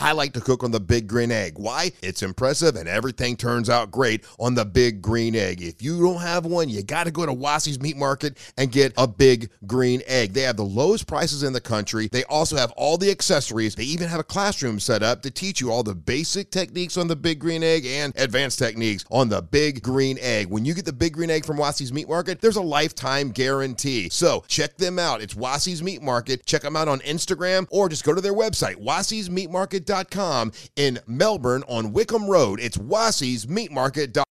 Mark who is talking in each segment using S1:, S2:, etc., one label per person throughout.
S1: I like to cook on the big green egg. Why? It's impressive and everything turns out great on the big green egg. If you don't have one, you got to go to Wassy's Meat Market and get a big green egg. They have the lowest prices in the country. They also have all the accessories. They even have a classroom set up to teach you all the basic techniques on the big green egg and advanced techniques on the big green egg. When you get the big green egg from Wassy's Meat Market, there's a lifetime guarantee. So check them out. It's Wassy's Meat Market. Check them out on Instagram or just go to their website, wassysmeatmarket.com in Melbourne on Wickham Road. It's wassysmeatmarket.com.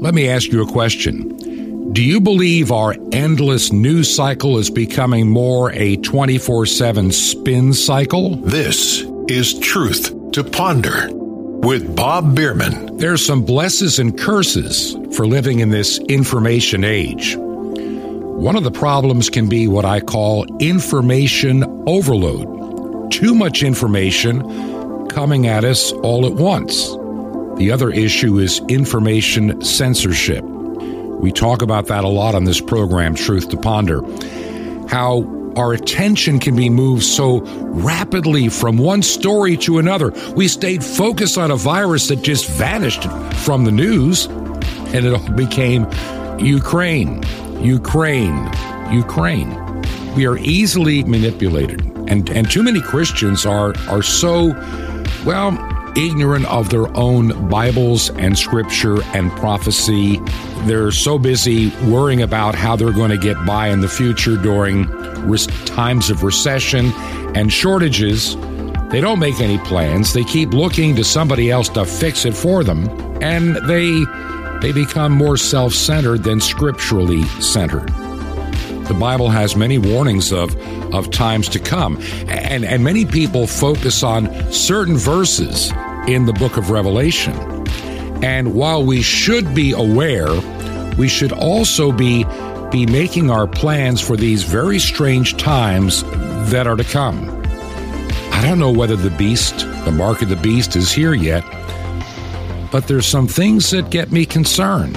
S2: Let me ask you a question. Do you believe our endless news cycle is becoming more a 24 7 spin cycle?
S3: This is Truth to Ponder with Bob Bierman.
S2: There's some blesses and curses for living in this information age. One of the problems can be what I call information overload. Too much information coming at us all at once. The other issue is information censorship. We talk about that a lot on this program, Truth to Ponder. How our attention can be moved so rapidly from one story to another. We stayed focused on a virus that just vanished from the news, and it all became Ukraine, Ukraine, Ukraine. We are easily manipulated, and, and too many Christians are, are so, well, ignorant of their own Bibles and scripture and prophecy. They're so busy worrying about how they're going to get by in the future during times of recession and shortages. They don't make any plans. They keep looking to somebody else to fix it for them, and they they become more self-centered than scripturally centered. The Bible has many warnings of of times to come, and and many people focus on certain verses in the book of Revelation. And while we should be aware, we should also be be making our plans for these very strange times that are to come. I don't know whether the beast, the mark of the beast, is here yet, but there's some things that get me concerned,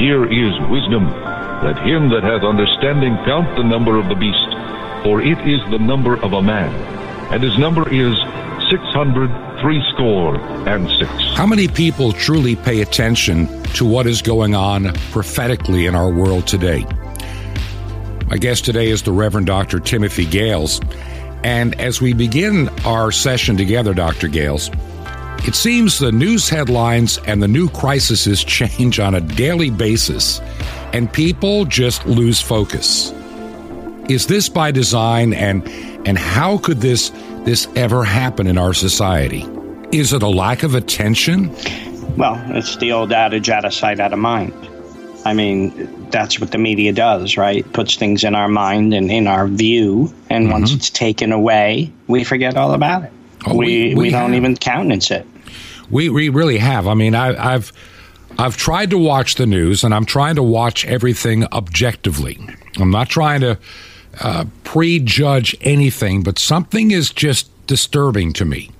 S4: Here is wisdom. Let him that hath understanding count the number of the beast, for it is the number of a man and his number is 600 threescore and six.
S2: How many people truly pay attention to what is going on prophetically in our world today? My guest today is the Reverend Dr. Timothy Gahles. And as we begin our session together, Dr. Gahles, it seems the news headlines and the new crises change on a daily basis, and people just lose focus. Is this by design and and how could this this ever happen in our society? Is it a lack of attention?
S5: Well, it's the old adage out of sight, out of mind. I mean, that's what the media does, right? puts things in our mind and in our view, and mm-hmm. once it's taken away, we forget all about it. Oh, we, we, we, we don't even countenance it.
S2: We, we really have. I mean, I, I've I've tried to watch the news, and I'm trying to watch everything objectively. I'm not trying to uh, prejudge anything, but something is just disturbing to me.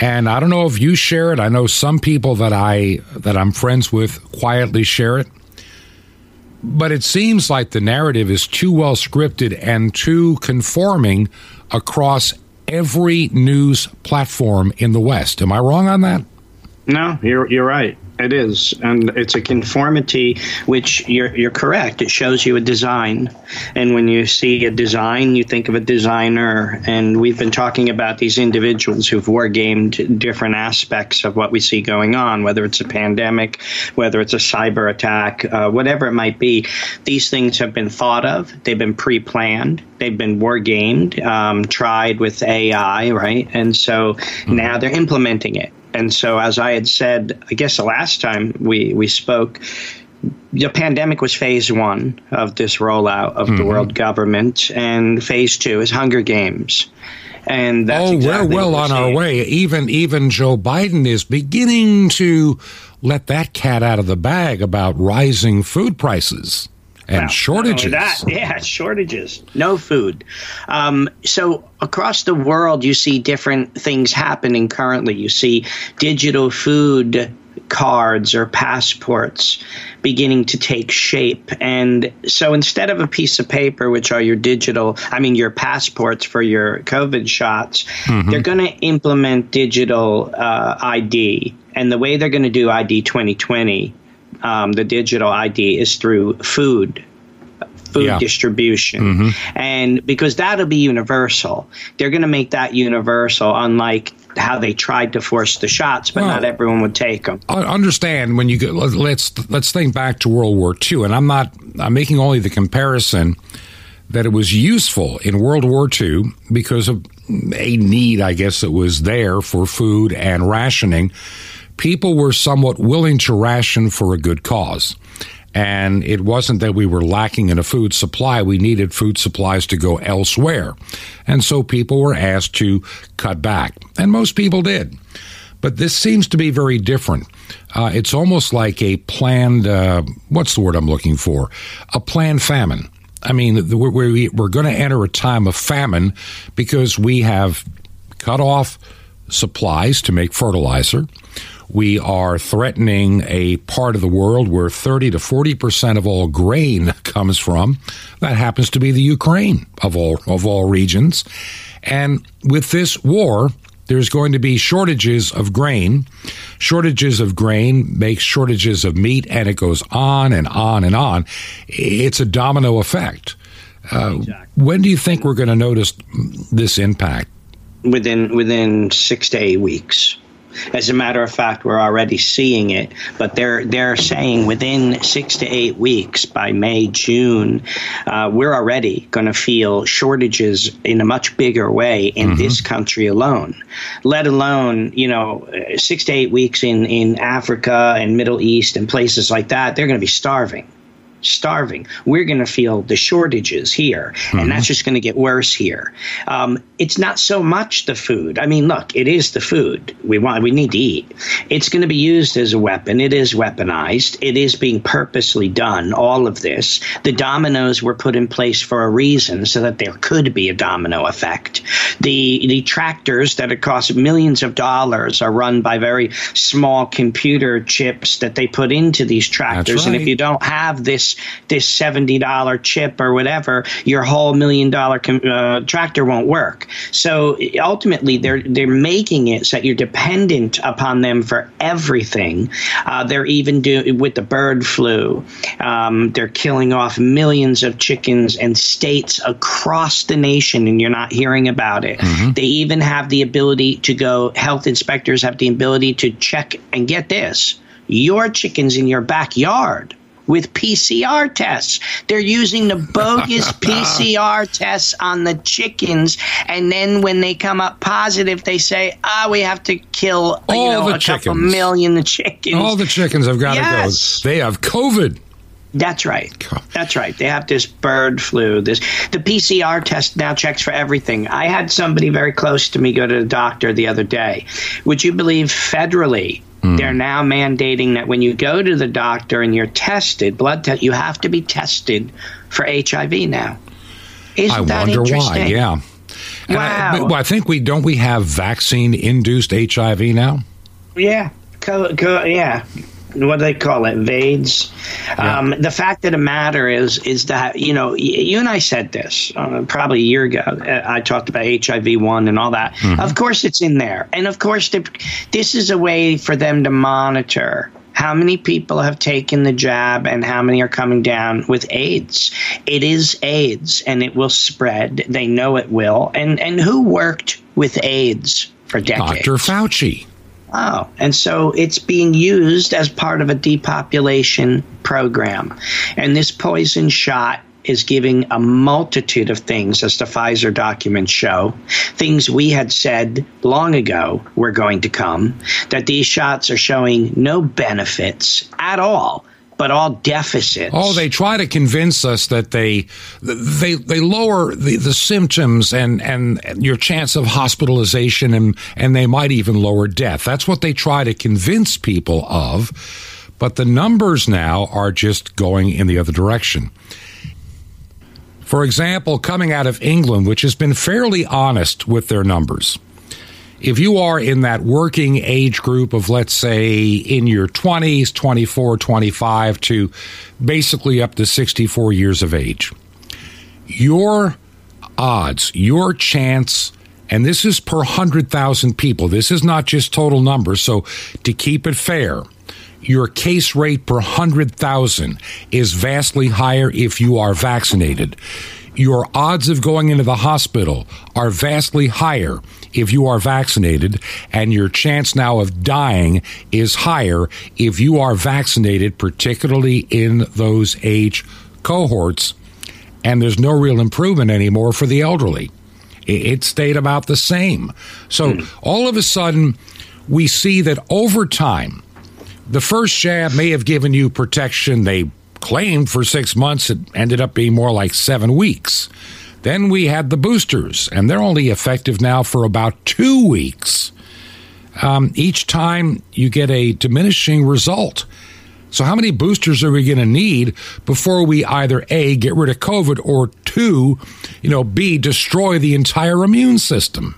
S2: And I don't know if you share it. I know some people that I that I'm friends with quietly share it. But it seems like the narrative is too well scripted and too conforming across every news platform in the West. Am I wrong on that?
S5: No, you're you're right. It is, and it's a conformity which you're you're correct. It shows you a design, and when you see a design, you think of a designer. And we've been talking about these individuals who've wargamed different aspects of what we see going on, whether it's a pandemic, whether it's a cyber attack, uh, whatever it might be. These things have been thought of. They've been pre-planned. They've been wargamed, um, tried with AI, right? And so mm-hmm. now they're implementing it and so, as I had said, I guess the last time we, we spoke, the pandemic was phase one of this rollout of mm-hmm. the world government, and phase two is Hunger Games. And that's
S2: oh,
S5: exactly
S2: we're well on our way. Even even Joe Biden is beginning to let that cat out of the bag about rising food prices and
S5: only
S2: shortages.
S5: That, yeah, shortages. No food. Um, so across the world, you see different things happening currently. You see digital food cards or passports beginning to take shape. And so instead of a piece of paper, which are your digital, I mean, your passports for your COVID shots, they're going to implement digital uh, ID. And the way they're going to do ID 2020 um, the digital ID is through food. Food
S2: Yeah.
S5: distribution. And because that'll be universal, they're going to make that universal, unlike how they tried to force the shots, but
S2: Well-
S5: not everyone would take them.
S2: I understand when you go, let's let's think back to World War II, and I'm not I'm making only the comparison that it was useful in World War II because of a need, I guess, that was there for food and rationing. People were somewhat willing to ration for a good cause. And it wasn't that we were lacking in a food supply. We needed food supplies to go elsewhere. And so people were asked to cut back. And most people did. But this seems to be very different. Uh, it's almost like a planned, uh, what's the word I'm looking for? A planned famine. I mean, we're, we're going to enter a time of famine because we have cut off supplies to make fertilizer. We are threatening a part of the world where 30 to 40 percent of all grain comes from. That happens to be the Ukraine of all of all regions. And with this war, there's going to be shortages of grain. Shortages of grain makes shortages of meat, and it goes on and on and on. It's a domino effect. Uh, when do you think we're going to notice this impact?
S5: within within six to eight weeks. As a matter of fact, we're already seeing it, but they're they're saying within six to eight weeks, by May June, uh, we're already going to feel shortages in a much bigger way in this country alone. Let alone you know six to eight weeks in in Africa and Middle East and places like that, they're going to be starving starving. We're going to feel the shortages here, and that's just going to get worse here. Um, it's not so much the food. I mean, look, it is the food we want. We need to eat. It's going to be used as a weapon. It is weaponized. It is being purposely done. All of this, the dominoes were put in place for a reason, so that there could be a domino effect. The the tractors that cost millions of dollars are run by very small computer chips that they put into these tractors, and if you don't have this this seventy dollar chip or whatever, your whole million dollar com- uh, tractor won't work. So ultimately, they're they're making it so that you're dependent upon them for everything. Uh, they're even doing with the bird flu. Um, they're killing off millions of chickens and states across the nation, and you're not hearing about it. They even have the ability to go. Health inspectors have the ability to check and get this your chickens in your backyard with PCR tests. They're using the bogus PCR tests on the chickens, and then when they come up positive, they say, "Ah, we have to kill you
S2: All
S5: know
S2: the
S5: a couple
S2: chickens.
S5: million chickens."
S2: All the chickens have got
S5: Yes.
S2: to go. They have COVID.
S5: That's right. That's right. They have this bird flu. This the PCR test now checks for everything. I had somebody very close to me go to the doctor the other day. Would you believe federally Mm. they're now mandating that when you go to the doctor and you're tested, blood test, you have to be tested for HIV now. Isn't
S2: I
S5: that
S2: wonder why. Yeah. And I,
S5: Wow.
S2: but- well, I think we don't we have vaccine induced HIV now.
S5: Yeah. Co- co- yeah. What do they call it? VAIDS. Um, the fact of the matter is, is that you know, y- you and I said this uh, probably a year ago. Uh, I talked about HIV one and all that. Of course, it's in there, and of course, the, this is a way for them to monitor how many people have taken the jab and how many are coming down with AIDS. It is AIDS, and it will spread. They know it will. And and who worked with AIDS for decades?
S2: Dr. Fauci.
S5: Oh, and so it's being used as part of a depopulation program. And this poison shot is giving a multitude of things, as the Pfizer documents show, things we had said long ago were going to come, that these shots are showing no benefits at all. But all deficits.
S2: Oh, they try to convince us that they they they lower the, the symptoms and, and your chance of hospitalization and and they might even lower death. That's what they try to convince people of. But the numbers now are just going in the other direction. For example, coming out of England, which has been fairly honest with their numbers if you are in that working age group of, let's say, in your 20s, 24, 25 to basically up to 64 years of age, your odds, your chance, and this is per 100,000 people, this is not just total numbers. So to keep it fair, your case rate per 100,000 is vastly higher if you are vaccinated. Your odds of going into the hospital are vastly higher if you are vaccinated, and your chance now of dying is higher if you are vaccinated, particularly in those age cohorts. And there's no real improvement anymore for the elderly. It stayed about the same. So mm. all of a sudden, we see that over time, the first jab may have given you protection they claimed for six months. It ended up being more like seven weeks. Then we had the boosters, and they're only effective now for about two weeks. Um, each time you get a diminishing result. So, how many boosters are we going to need before we either A, get rid of COVID, or two, you know, B, destroy the entire immune system?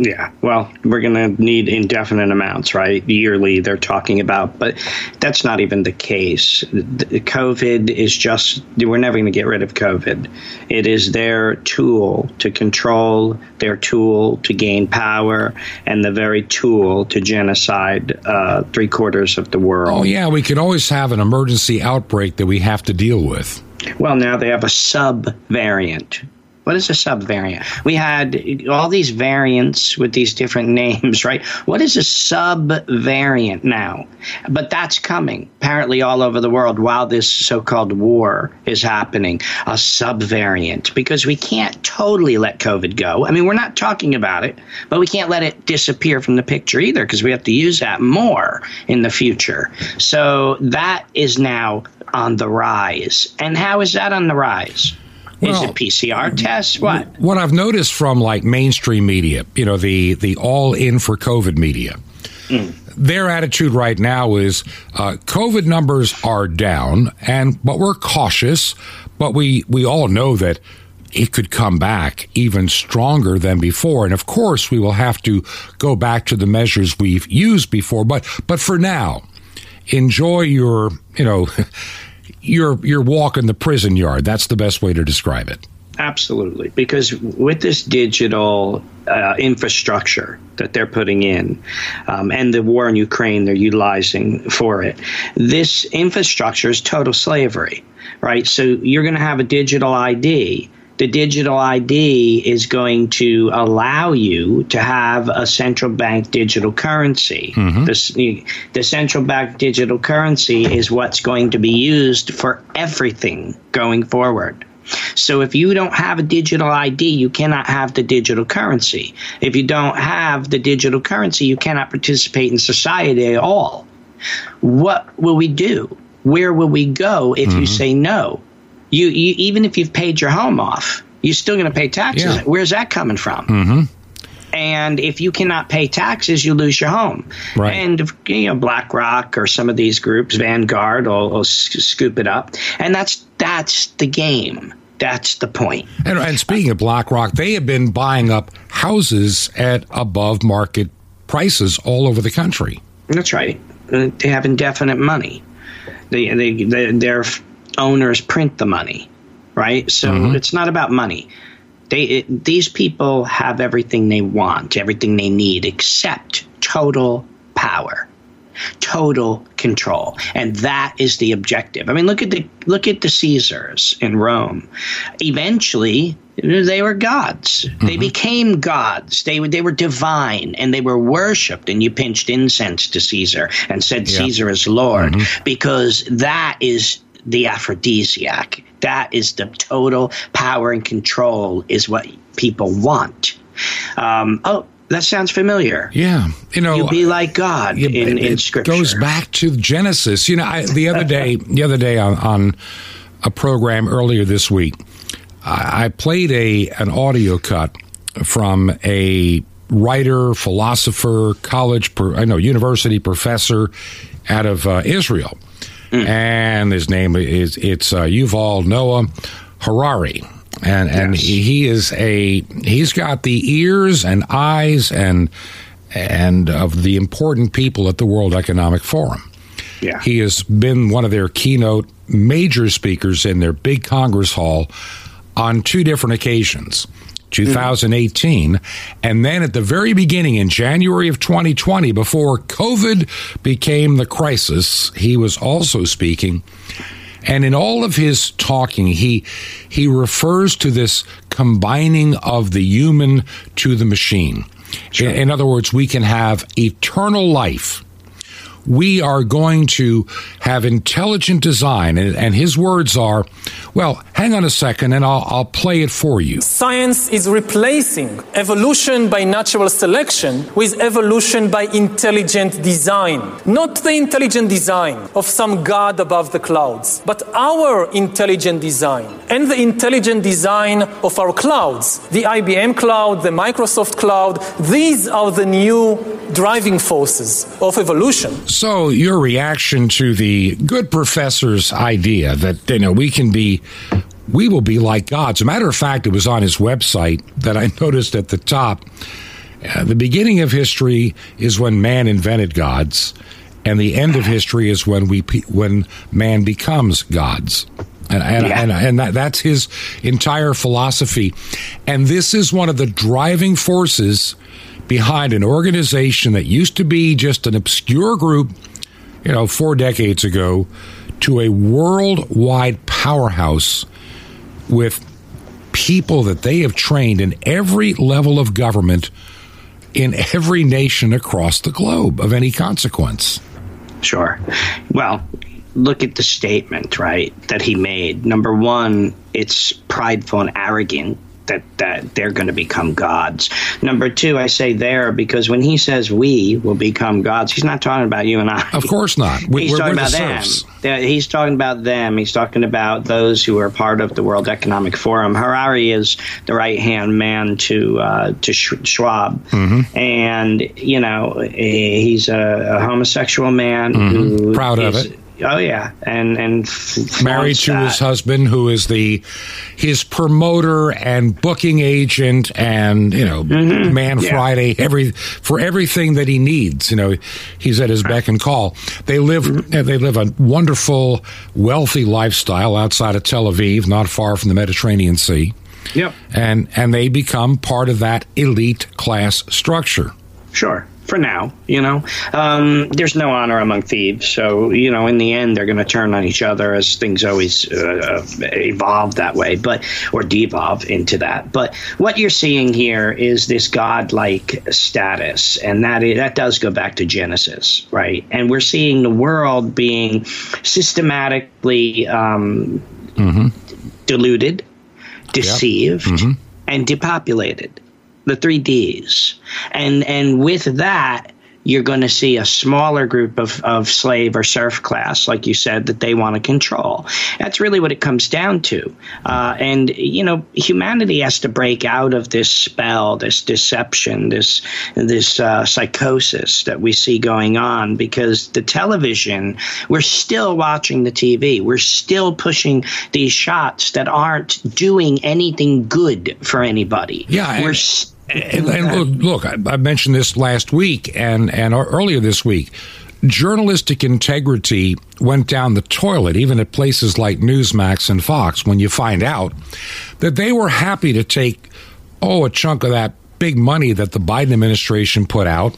S5: Yeah, well, we're going to need indefinite amounts, right? Yearly, they're talking about, but that's not even the case. COVID is just, we're never going to get rid of COVID. It is their tool to control, their tool to gain power, and the very tool to genocide uh, three quarters of the world.
S2: Oh, yeah, we can always have an emergency outbreak that we have to deal with.
S5: Well, now they have a sub variant what is a subvariant? We had all these variants with these different names, right? What is a subvariant now? But that's coming apparently all over the world while this so called war is happening. A subvariant, because we can't totally let COVID go. I mean, we're not talking about it, but we can't let it disappear from the picture either because we have to use that more in the future. So that is now on the rise. And how is that on the rise? Well, Is it PCR tests? What?
S2: What I've noticed from like mainstream media, you know, the the all in for COVID media. Mm. Their attitude right now is uh, COVID numbers are down, and but we're cautious. But we we all know that it could come back even stronger than before. And of course, we will have to go back to the measures we've used before. But but for now, enjoy your you know your your walk in the prison yard. That's the best way to describe it.
S5: Absolutely, because with this digital uh, infrastructure that they're putting in, um, and the war in Ukraine they're utilizing for it, this infrastructure is total slavery, right? So you're going to have a digital ID the digital ID is going to allow you to have a central bank digital currency. Mm-hmm. The, the central bank digital currency is what's going to be used for everything going forward. So if you don't have a digital ID, you cannot have the digital currency. If you don't have the digital currency, you cannot participate in society at all. What will we do? Where will we go if mm-hmm. you say no? You, you even if you've paid your home off, you're still going to pay taxes. Yeah. Where's that coming from?
S2: Mm-hmm.
S5: And if you cannot pay taxes, you lose your home.
S2: Right.
S5: And you know, BlackRock or some of these groups, Vanguard, will, will scoop it up. And that's that's the game. That's the point.
S2: And, and speaking of BlackRock, they have been buying up houses at above market prices all over the country.
S5: That's right. They have indefinite money. They, they, they, they're owners print the money, right? So mm-hmm. it's not about money. They it, these people have everything they want, everything they need, except total power, total control, and that is the objective. I mean, look at the look at the Caesars in Rome. Eventually, they were gods. Mm-hmm. They became gods. They they were divine and they were worshipped. And you pinched incense to Caesar and said yeah. Caesar is Lord mm-hmm. because that is the aphrodisiac. That is the total power and control, is what people want. Um, oh, That sounds familiar.
S2: Yeah, you know,
S5: you be like God
S2: yeah,
S5: in,
S2: it,
S5: in Scripture.
S2: goes back to Genesis. You know, I, the other day, the other day on, on a program earlier this week, I, I played a an audio cut from a writer, philosopher, college, I know, university professor out of uh, Israel, mm. and his name is it's uh, Yuval Noah Harari and and yes. he is a he's got the ears and eyes and and of the important people at the World Economic Forum.
S5: Yeah.
S2: He has been one of their keynote major speakers in their big Congress hall on two different occasions. 2018. Mm. And then at the very beginning in January of 2020, before COVID became the crisis, he was also speaking and in all of his talking, he he refers to this combining of the human to the machine. Sure. In, in other words, we can have eternal life we are going to have intelligent design. And, and, his words are, well, hang on a second and I'll, I'll play it for you.
S6: Science is replacing evolution by natural selection with evolution by intelligent design. Not the intelligent design of some God above the clouds, but our intelligent design and the intelligent design of our clouds. The IBM cloud, the Microsoft cloud, these are the new driving forces of evolution.
S2: So, your reaction to the good professor's idea that you know we can be, we will be like gods. As a matter of fact, it was on his website that I noticed at the top. Uh, the beginning of history is when man invented gods, and the end of history is when we when man becomes gods. And, and, yeah. and, and that, that's his entire philosophy. And this is one of the driving forces behind an organization that used to be just an obscure group, you know, four decades ago, to a worldwide powerhouse with people that they have trained in every level of government in every nation across the globe of any consequence.
S5: Sure. Well, look at the statement, right, that he made. Number one, it's prideful and arrogant that that they're going to become gods. Number two, I say there because when he says we will become gods, he's not talking about you and I.
S2: Of course not.
S5: We, he's talking about them. He's talking about them. He's talking about those who are part of the World Economic Forum. Harari is the right hand man to uh, to Schwab, mm-hmm. and you know he's a, a homosexual man mm-hmm.
S2: who proud is, of it
S5: Oh yeah, and and
S2: married to that. his husband, who is the his promoter and booking agent, and you know, mm-hmm. Man yeah. Friday, every for everything that he needs. You know, he's at his beck and call. They live mm-hmm. they live a wonderful, wealthy lifestyle outside of Tel Aviv, not far from the Mediterranean Sea.
S5: Yep,
S2: and and they become part of that elite class structure.
S5: Sure for now. You know, um, there's no honor among thieves. So you know, in the end, they're going to turn on each other as things always uh, evolve that way, but or devolve into that. But what you're seeing here is this godlike status, and that is, that does go back to Genesis, right? And we're seeing the world being systematically um, mm-hmm. deluded, deceived, yep. mm-hmm. and depopulated the three Ds. And and with that, you're going to see a smaller group of, of slave or serf class, like you said, that they want to control. That's really what it comes down to. Uh, and, you know, humanity has to break out of this spell, this deception, this, this uh, psychosis that we see going on because the television, we're still watching the TV. We're still pushing these shots that aren't doing anything good for anybody.
S2: Yeah. We're and, and look, I, I mentioned this last week and, and er, earlier this week journalistic integrity went down the toilet, even at places like Newsmax and Fox, when you find out that they were happy to take, oh, a chunk of that big money that the Biden administration put out,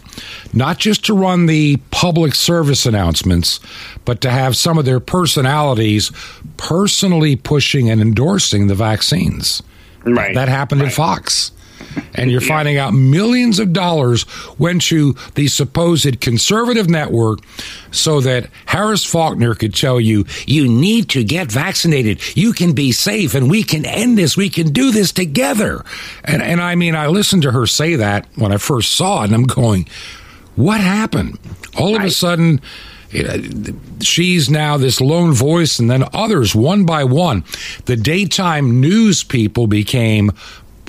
S2: not just to run the public service announcements, but to have some of their personalities personally pushing and endorsing the vaccines.
S5: Right.
S2: That happened
S5: right.
S2: at Fox. And you're finding out millions of dollars went to the supposed conservative network so that Harris Faulkner could tell you, you need to get vaccinated. You can be safe and we can end this. We can do this together. And, and I mean, I listened to her say that when I first saw it and I'm going, what happened? All of a sudden, she's now this lone voice, and then others, one by one. The daytime news people became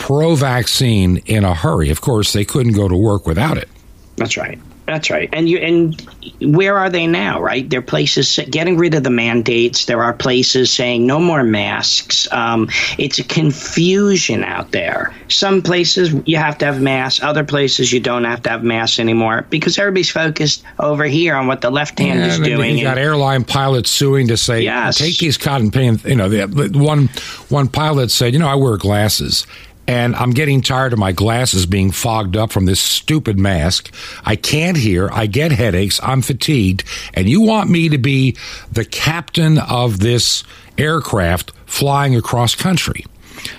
S2: pro vaccine in a hurry. Of course, they couldn't go to work without it.
S5: That's right. That's right. And you and where are they now, right? There are places getting rid of the mandates. There are places saying no more masks. Um, it's a confusion out there. Some places you have to have masks. Other places you don't have to have masks anymore because everybody's focused over here on what the left hand
S2: Yeah,
S5: is
S2: and
S5: doing.
S2: You got
S5: and-
S2: airline pilots suing to say,
S5: Yes.
S2: take these cotton pants. You know, the, the one one pilot said, you know, I wear glasses. And I'm getting tired of my glasses being fogged up from this stupid mask. I can't hear. I get headaches. I'm fatigued. And you want me to be the captain of this aircraft flying across country?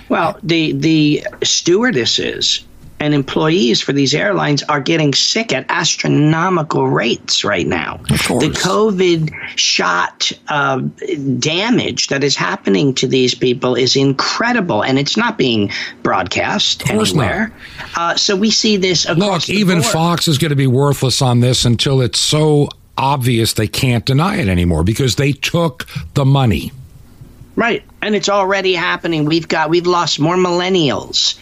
S5: Well, the the stewardesses and employees for these airlines are getting sick at astronomical rates right now.
S2: Of course.
S5: The COVID shot uh, damage that is happening to these people is incredible, and it's not being broadcast
S2: course
S5: anywhere. Uh, so we see this across
S2: Look, even
S5: board.
S2: Fox is going to be worthless on this until it's so obvious they can't deny it anymore because they took the money.
S5: Right. And it's already happening. We've got we've lost more millennials,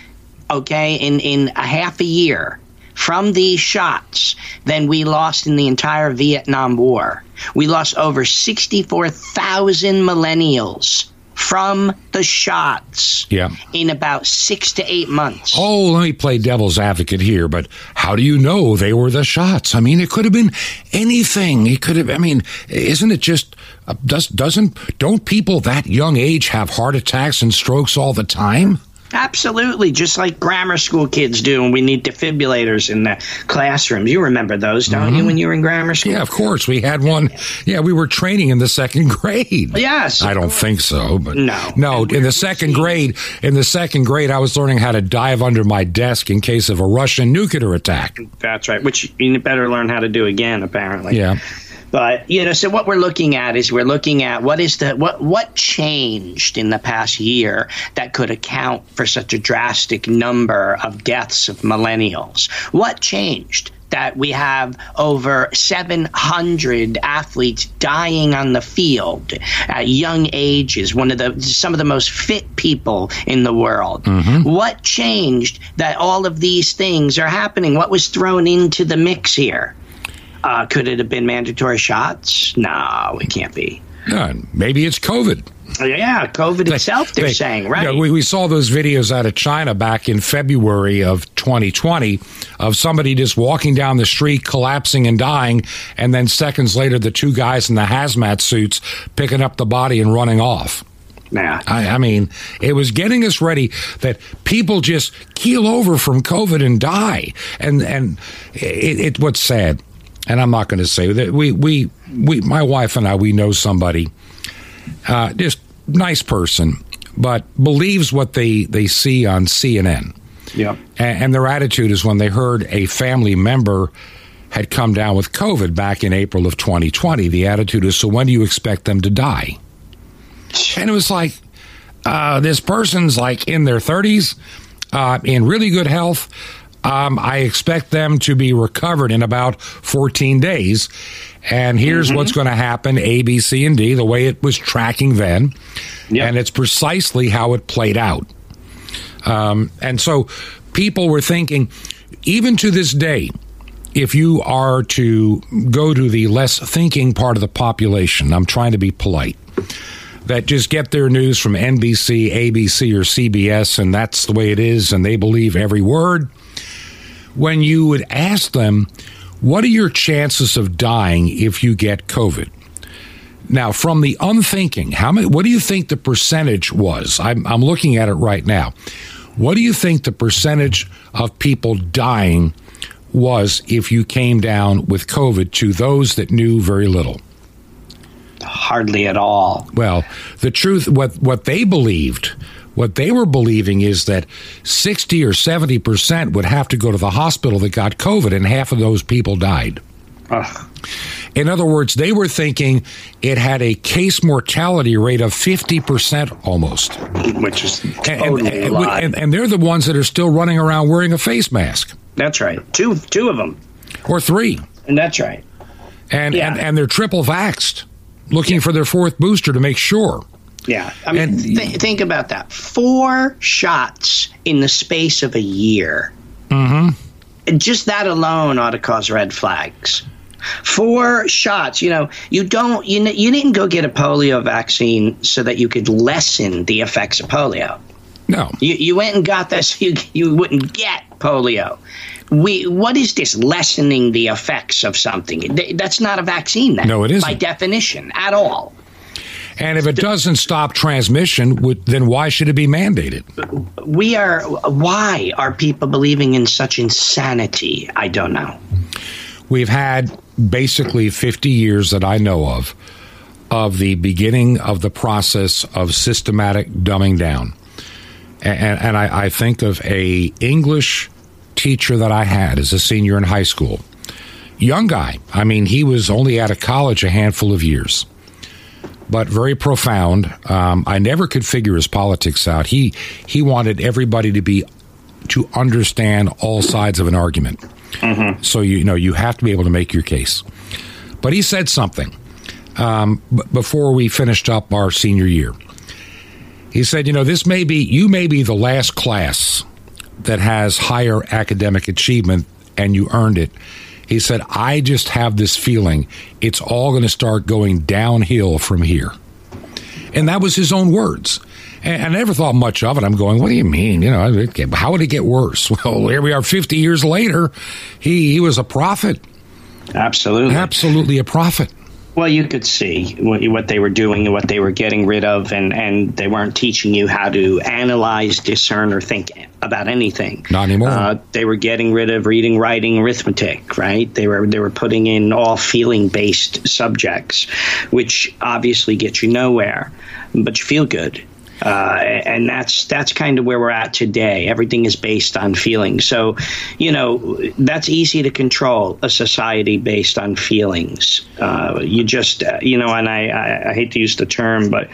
S5: okay, in, in a half a year from these shots than we lost in the entire Vietnam War. We lost over 64,000 millennials from the shots
S2: Yeah.
S5: in about six to eight months.
S2: Oh, let me play devil's advocate here, but how do you know they were the shots? I mean, it could have been anything. It could have. I mean, isn't it just uh, does doesn't don't people that young age have heart attacks and strokes all the time?
S5: Absolutely, just like grammar school kids do, and we need defibrillators in the classrooms. You remember those, don't you, mm-hmm. when you were in grammar school?
S2: Yeah, of course. We had one. Yeah, we were training in the second grade.
S5: Yes.
S2: I don't think so, but
S5: No.
S2: no. In the second grade, in the second grade, I was learning how to dive under my desk in case of a Russian nuclear attack.
S5: That's right. Which you better learn how to do again, apparently.
S2: Yeah.
S5: But you know, so what we're looking at is we're looking at what is the what what changed in the past year that could account for such a drastic number of deaths of millennials. What changed? That we have over 700 athletes dying on the field at young ages, one of the some of the most fit people in the world. Mm-hmm. What changed that all of these things are happening? What was thrown into the mix here? Uh, could it have been mandatory shots? No, it can't be.
S2: Maybe it's COVID.
S5: Yeah, COVID itself, they're
S2: They-
S5: saying, right?
S2: Yeah, we, we saw those videos out of China back in February of 2020 of somebody just walking down the street, collapsing and dying, and then seconds later, the two guys in the hazmat suits picking up the body and running off.
S5: yeah.
S2: I, I mean, it was getting us ready that people just keel over from COVID and die, and and it, it what's sad, and I'm not going to say that we we we my wife and I we know somebody, uh, just nice person, but believes what they they see on CNN,
S5: Yep.
S2: and, and their attitude is when they heard a family member had come down with COVID back in April of 2020, the attitude is, so when do you expect them to die? And it was like, uh, this person's like in their 30s, uh, in really good health. Um, I expect them to be recovered in about 14 days. And here's what's going to happen A, B, C, and D, the way it was tracking then.
S5: Yep.
S2: And it's precisely how it played out. Um, and so people were thinking, even to this day, if you are to go to the less thinking part of the population, I'm trying to be polite, that just get their news from NBC, ABC, or CBS, and that's the way it is, and they believe every word. When you would ask them, what are your chances of dying if you get COVID? Now, from the unthinking, how many? What do you think the percentage was? I'm, I'm looking at it right now. What do you think the percentage of people dying was if you came down with COVID to those that knew very little?
S5: Hardly at all.
S2: Well, the truth, what what they believed What they were believing is that 60 or 70% would have to go to the hospital that got COVID, and half of those people died.
S5: Ugh.
S2: In other words, they were thinking it had a case mortality rate of 50% almost.
S5: which is
S2: And,
S5: totally
S2: and-
S5: a lie.
S2: and- and they're the ones that are still running around wearing a face mask
S5: that's right. Two two of them,
S2: or three.
S5: and that's right.
S2: And,
S5: Yeah.
S2: and, and they're triple vaxxed, looking for their fourth booster to make sure.
S5: Yeah, I mean,
S2: And-
S5: th- think about that. Four shots in the space of a year. Mm-hmm. Just that alone ought to cause red flags. Four shots. You know, you don't. You you didn't go get a polio vaccine so that you could lessen the effects of polio.
S2: No.
S5: You, you went and got this. You you wouldn't get polio. We what is this lessening the effects of something? That's not a vaccine. Then,
S2: No, it isn't.
S5: by definition at all.
S2: And if it doesn't stop transmission, then why should it be mandated?
S5: we are why are people believing in such insanity i don't know
S2: We've had basically 50 years that I know of of the beginning of the process of systematic dumbing down. And, and I, I think of a English teacher that I had as a senior in high school. Young guy. I mean, he was only out of college a handful of years, but very profound. Um, I never could figure his politics out. He he wanted everybody to be to understand all sides of an argument. So you, you know you have to be able to make your case. But he said something um, b- before we finished up our senior year. He said, "You know, this may be you may be the last class that has higher academic achievement, and you earned it." He said, "I just have this feeling it's all going to start going downhill from here." And that was his own words. And I never thought much of it. I'm going, what do you mean? You know, how would it get worse? Well, here we are 50 years later. He, he was a prophet,
S5: absolutely
S2: absolutely a prophet.
S5: Well you could see what, what they were doing and what they were getting rid of and and they weren't teaching you how to analyze discern or think about anything.
S2: Not anymore.
S5: uh, they were getting rid of reading writing arithmetic right? They were they were putting in all feeling based subjects which obviously get you nowhere but you feel good uh, and that's that's kind of where we're at today. Everything is based on feelings. So, you know, that's easy to control a society based on feelings. Uh, you just, uh, you know, and I, I, I hate to use the term, but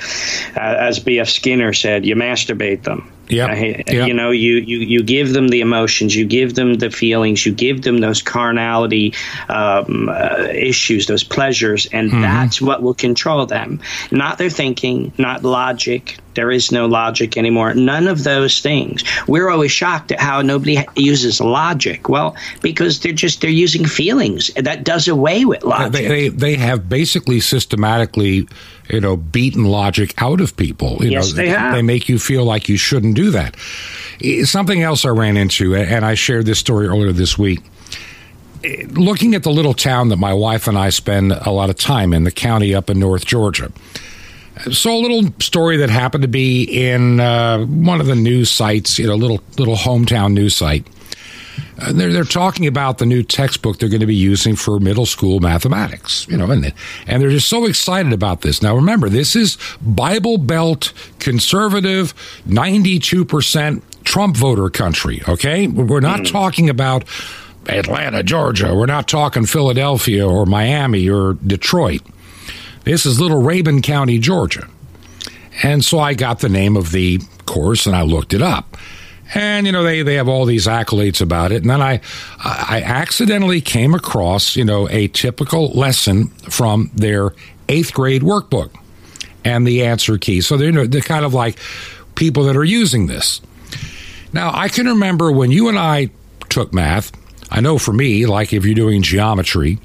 S5: uh, as B.F. Skinner said, you masturbate them. Hate-
S2: Yep.
S5: You know, you, you, you give them the emotions, you give them the feelings, you give them those carnality um, uh, issues, those pleasures, and that's what will control them. Not their thinking, not logic. There is no logic anymore. None of those things. We're always shocked at how nobody uses logic. Well, because they're just they're using feelings. That does away with logic.
S2: They, they, they have basically systematically, you know, beaten logic out of people. You
S5: Yes,
S2: know,
S5: they have.
S2: They make you feel like you shouldn't do that. Something else I ran into, and I shared this story earlier this week. Looking at the little town that my wife and I spend a lot of time in, the county up in North Georgia. So a little story that happened to be in uh, one of the news sites, you know, little little hometown news site. Uh, they're they're talking about the new textbook they're going to be using for middle school mathematics, you know, and and they're just so excited about this. Now remember, this is Bible Belt conservative, ninety two percent Trump voter country. Okay, we're not talking about Atlanta, Georgia. We're not talking Philadelphia or Miami or Detroit. This is Little Rabun County, Georgia. And so I got the name of the course and I looked it up. And you know they, they have all these accolades about it, and then I I accidentally came across you know a typical lesson from their eighth grade workbook and the answer key. So they're, they're kind of like people that are using this. Now I can remember when you and I took math. I know for me, like if you're doing geometry,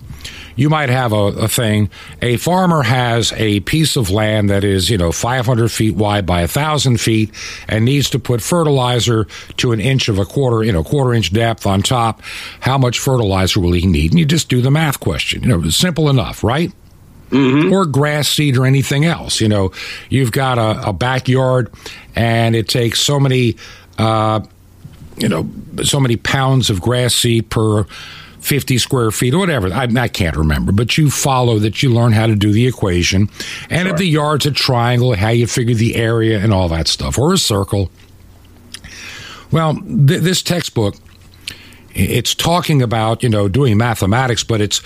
S2: you might have a, a thing. A farmer has a piece of land that is, you know, 500 feet wide by a thousand feet and needs to put fertilizer to an inch of a quarter, you know, quarter inch depth on top. How much fertilizer will he need? And you just do the math question. You know, it's simple enough, right? Or grass seed or anything else. You know, you've got a, a backyard and it takes so many, uh, you know, so many pounds of grass seed per 50 square feet or whatever. I, I, can't remember, but you follow that you learn how to do the equation. And sure. if the yard's a triangle, how you figure the area and all that stuff, or a circle. Well, th- this textbook, it's talking about, you know, doing mathematics, but it's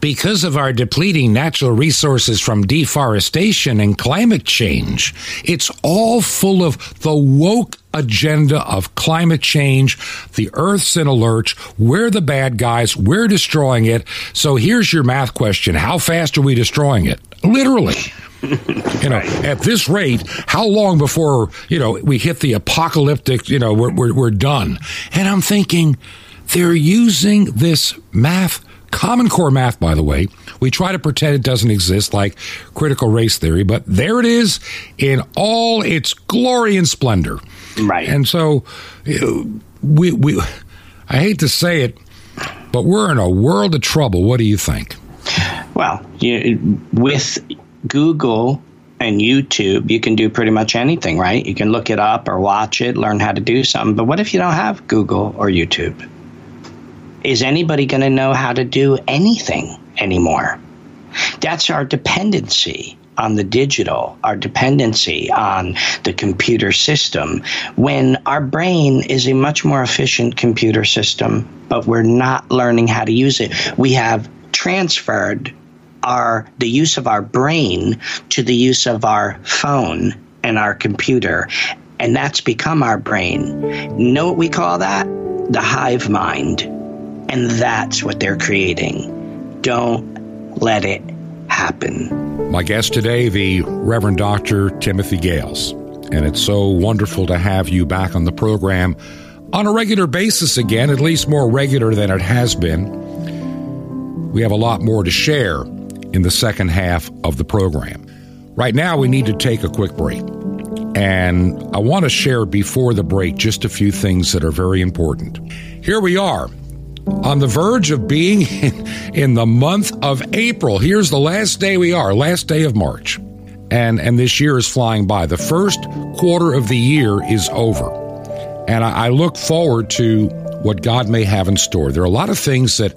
S2: because of our depleting natural resources from deforestation and climate change. It's all full of the woke agenda of climate change. The Earth's in a lurch. We're the bad guys. We're destroying it. So here's your math question. How fast are we destroying it? Literally. you know, at this rate, how long before, you know, we hit the apocalyptic, you know, we're, we're, we're done? And I'm thinking, they're using this math Common Core math, by the way, we try to pretend it doesn't exist like critical race theory, but there it is in all its glory and splendor.
S5: Right.
S2: And so uh, we, we I hate to say it, but we're in a world of trouble. What do you think?
S5: Well, you, with Google and YouTube, you can do pretty much anything, right? You can look it up or watch it, learn how to do something. But what if you don't have Google or YouTube? Is anybody going to know how to do anything anymore? That's our dependency on the digital, our dependency on the computer system, when our brain is a much more efficient computer system, but we're not learning how to use it. We have transferred our the use of our brain to the use of our phone and our computer and that's become our brain You know what we call that the hive mind and that's what they're creating. Don't let it happen.
S2: My guest today, the Reverend Dr. Timothy Gahles. And it's so wonderful to have you back on the program on a regular basis again, at least more regular than it has been. We have a lot more to share in the second half of the program. Right now, we need to take a quick break. And I want to share before the break just a few things that are very important. Here we are on the verge of being in, the month of April. Here's the last day we are, last day of March. And, and this year is flying by. The first quarter of the year is over. And I, I look forward to what God may have in store. There are a lot of things that,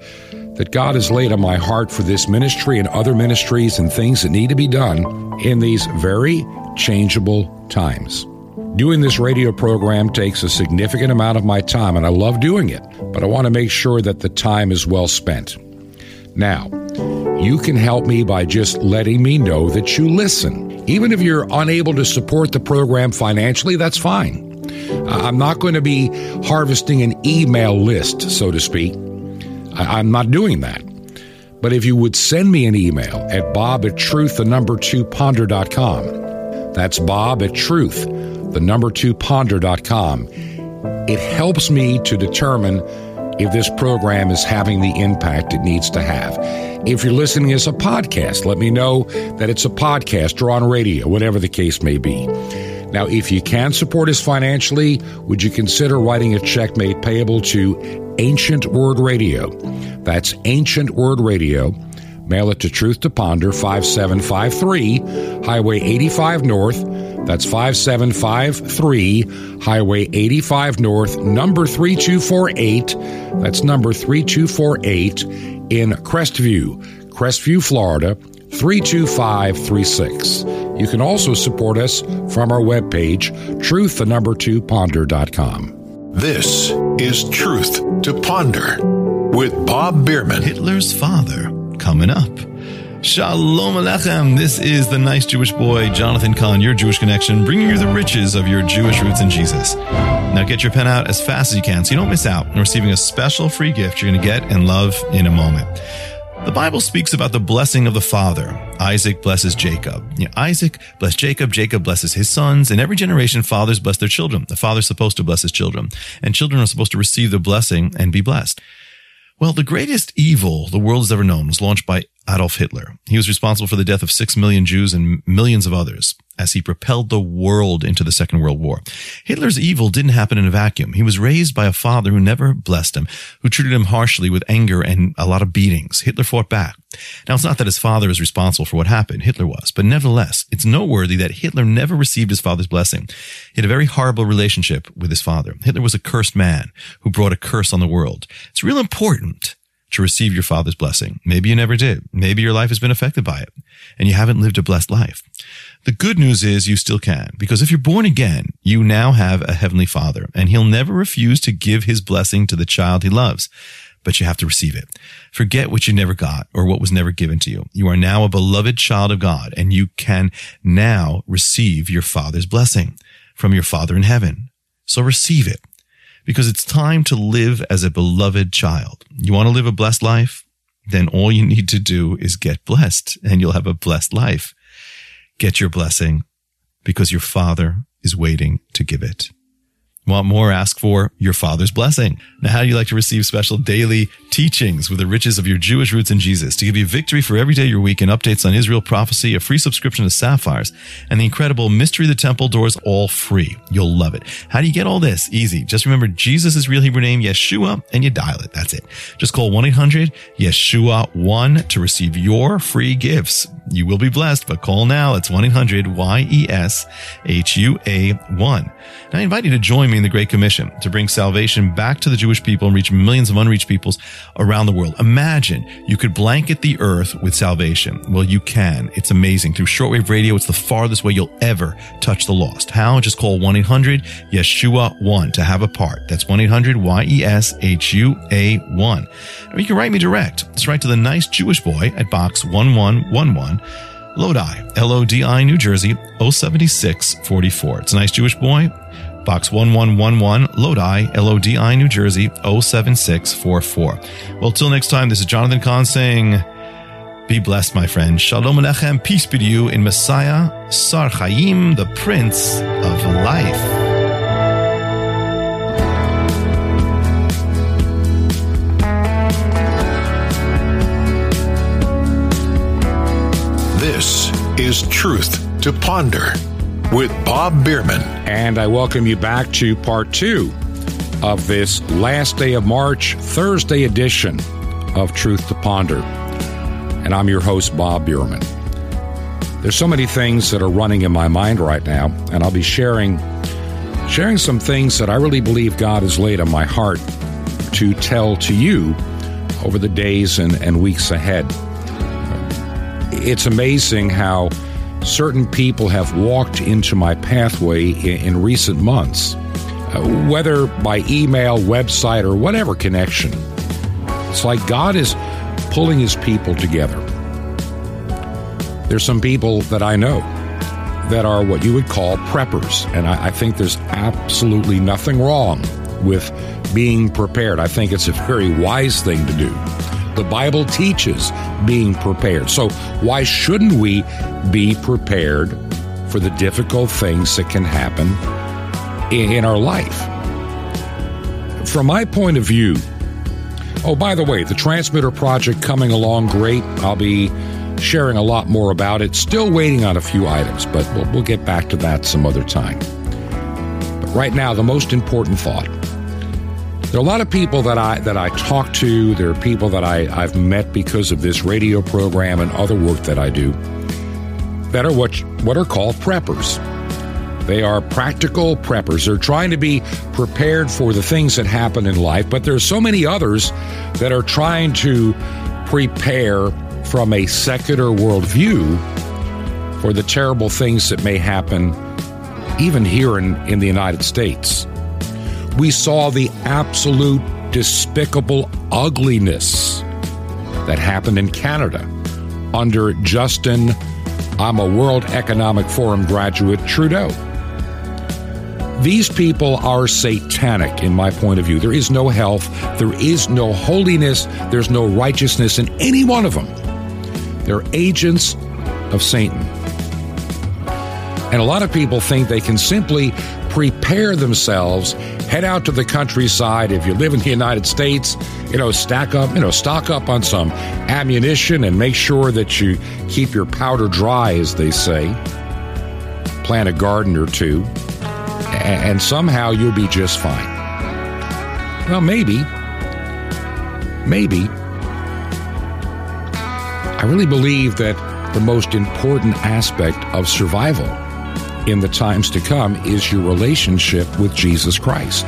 S2: that God has laid on my heart for this ministry and other ministries and things that need to be done in these very changeable times. Doing this radio program takes a significant amount of my time, and I love doing it, but I want to make sure that the time is well spent. Now, you can help me by just letting me know that you listen. Even if you're unable to support the program financially, that's fine. I'm not going to be harvesting an email list, so to speak. I'm not doing that. But if you would send me an email at bob at truth, the number two ponder.com. That's bob at truth, the number two ponder.com. It helps me to determine if this program is having the impact it needs to have. If you're listening as a podcast, let me know that it's a podcast or on radio, whatever the case may be. Now, if you can support us financially, would you consider writing a check made payable to Ancient Word Radio? That's Ancient Word Radio. Mail it to Truth to Ponder, 5753, Highway 85 North. That's 5753 Highway 85 North, number 3248. That's number 3248 in Crestview, Crestview, Florida, 32536. You can also support us from our webpage, truth the number 2 ponder.com.
S3: This is Truth to Ponder with Bob Bierman.
S7: Hitler's father coming up. Shalom Aleichem. This is the nice Jewish boy, Jonathan Cahn, your Jewish connection, bringing you the riches of your Jewish roots in Jesus. Now get your pen out as fast as you can so you don't miss out on receiving a special free gift you're going to get and love in a moment. The Bible speaks about the blessing of the father. Isaac blesses Jacob. You know, Isaac blessed Jacob. Jacob blesses his sons. In every generation, fathers bless their children. The father's supposed to bless his children. And children are supposed to receive the blessing and be blessed. Well, the greatest evil the world has ever known was launched by Adolf Hitler. He was responsible for the death of six million Jews and millions of others as he propelled the world into the Second World War. Hitler's evil didn't happen in a vacuum. He was raised by a father who never blessed him, who treated him harshly with anger and a lot of beatings. Hitler fought back. Now, it's not that his father is responsible for what happened. Hitler was. But nevertheless, it's noteworthy that Hitler never received his father's blessing. He had a very horrible relationship with his father. Hitler was a cursed man who brought a curse on the world. It's real important to receive your father's blessing. Maybe you never did. Maybe your life has been affected by it and you haven't lived a blessed life. The good news is you still can because if you're born again, you now have a heavenly father and he'll never refuse to give his blessing to the child he loves. But you have to receive it. Forget what you never got or what was never given to you. You are now a beloved child of God and you can now receive your father's blessing from your father in heaven. So receive it because it's time to live as a beloved child. You want to live a blessed life? Then all you need to do is get blessed and you'll have a blessed life. Get your blessing because your father is waiting to give it. Want more? Ask for your Father's blessing. Now, how do you like to receive special daily teachings with the riches of your Jewish roots in Jesus to give you victory for every day of your week and updates on Israel prophecy, a free subscription to Sapphires, and the incredible Mystery of the Temple Doors, all free. You'll love it. How do you get all this? Easy. Just remember Jesus' real Hebrew name, Yeshua, and you dial it. That's it. Just call 1-800-YESHUA-1 to receive your free gifts. You will be blessed, but call now. It's 1-800-Y-E-S-H-U-A-1. Now, I invite you to join in the Great Commission to bring salvation back to the Jewish people and reach millions of unreached peoples around the world. Imagine you could blanket the earth with salvation. Well, you can. It's amazing. Through shortwave radio, it's the farthest way you'll ever touch the lost. How? Just call 1-800-YESHUA-1 to have a part. That's 1-800-Y-E-S-H-U-A-1. Or you can write me direct. Just write to the nice Jewish boy at box 1111 Lodi, L-O-D-I, New Jersey, 07644. It's a nice Jewish boy. Box 1111, Lodi, L-O-D-I, New Jersey, 07644. Well, till next time, this is Jonathan Cahn saying, be blessed, my friend. Shalom Alechem, peace be to you in Messiah, Sar Chaim, the Prince of Life.
S3: This is Truth to Ponder with Bob Bierman.
S2: And I welcome you back to part two of this last day of March, Thursday edition of Truth to Ponder. And I'm your host, Bob Bierman. There's so many things that are running in my mind right now, and I'll be sharing sharing some things that I really believe God has laid on my heart to tell to you over the days and, and weeks ahead. It's amazing how certain people have walked into my pathway in, in recent months, uh, whether by email, website, or whatever connection. It's like God is pulling his people together. There's some people that I know that are what you would call preppers, and I, I think there's absolutely nothing wrong with being prepared. I think it's a very wise thing to do. The Bible teaches being prepared. So, why shouldn't we be prepared for the difficult things that can happen in, our life? From my point of view, oh, by the way, the transmitter project coming along great. I'll be sharing a lot more about it. Still waiting on a few items, but we'll, we'll get back to that some other time. But right now, the most important thought there are a lot of people that I that I talk to. There are people that I, I've met because of this radio program and other work that I do that are what what are called preppers. They are practical preppers. They're trying to be prepared for the things that happen in life, but there's so many others that are trying to prepare from a secular worldview for the terrible things that may happen even here in, in the United States we saw the absolute despicable ugliness that happened in Canada under Justin, I'm a World Economic Forum graduate, Trudeau. These people are satanic in my point of view. There is no health, there is no holiness, there's no righteousness in any one of them. They're agents of Satan. And a lot of people think they can simply prepare themselves, head out to the countryside. If you live in the United States, you know, stack up, you know, stock up on some ammunition and make sure that you keep your powder dry, as they say. Plant a garden or two, and somehow you'll be just fine. Well, maybe, maybe. I really believe that the most important aspect of survival in the times to come is your relationship with Jesus Christ.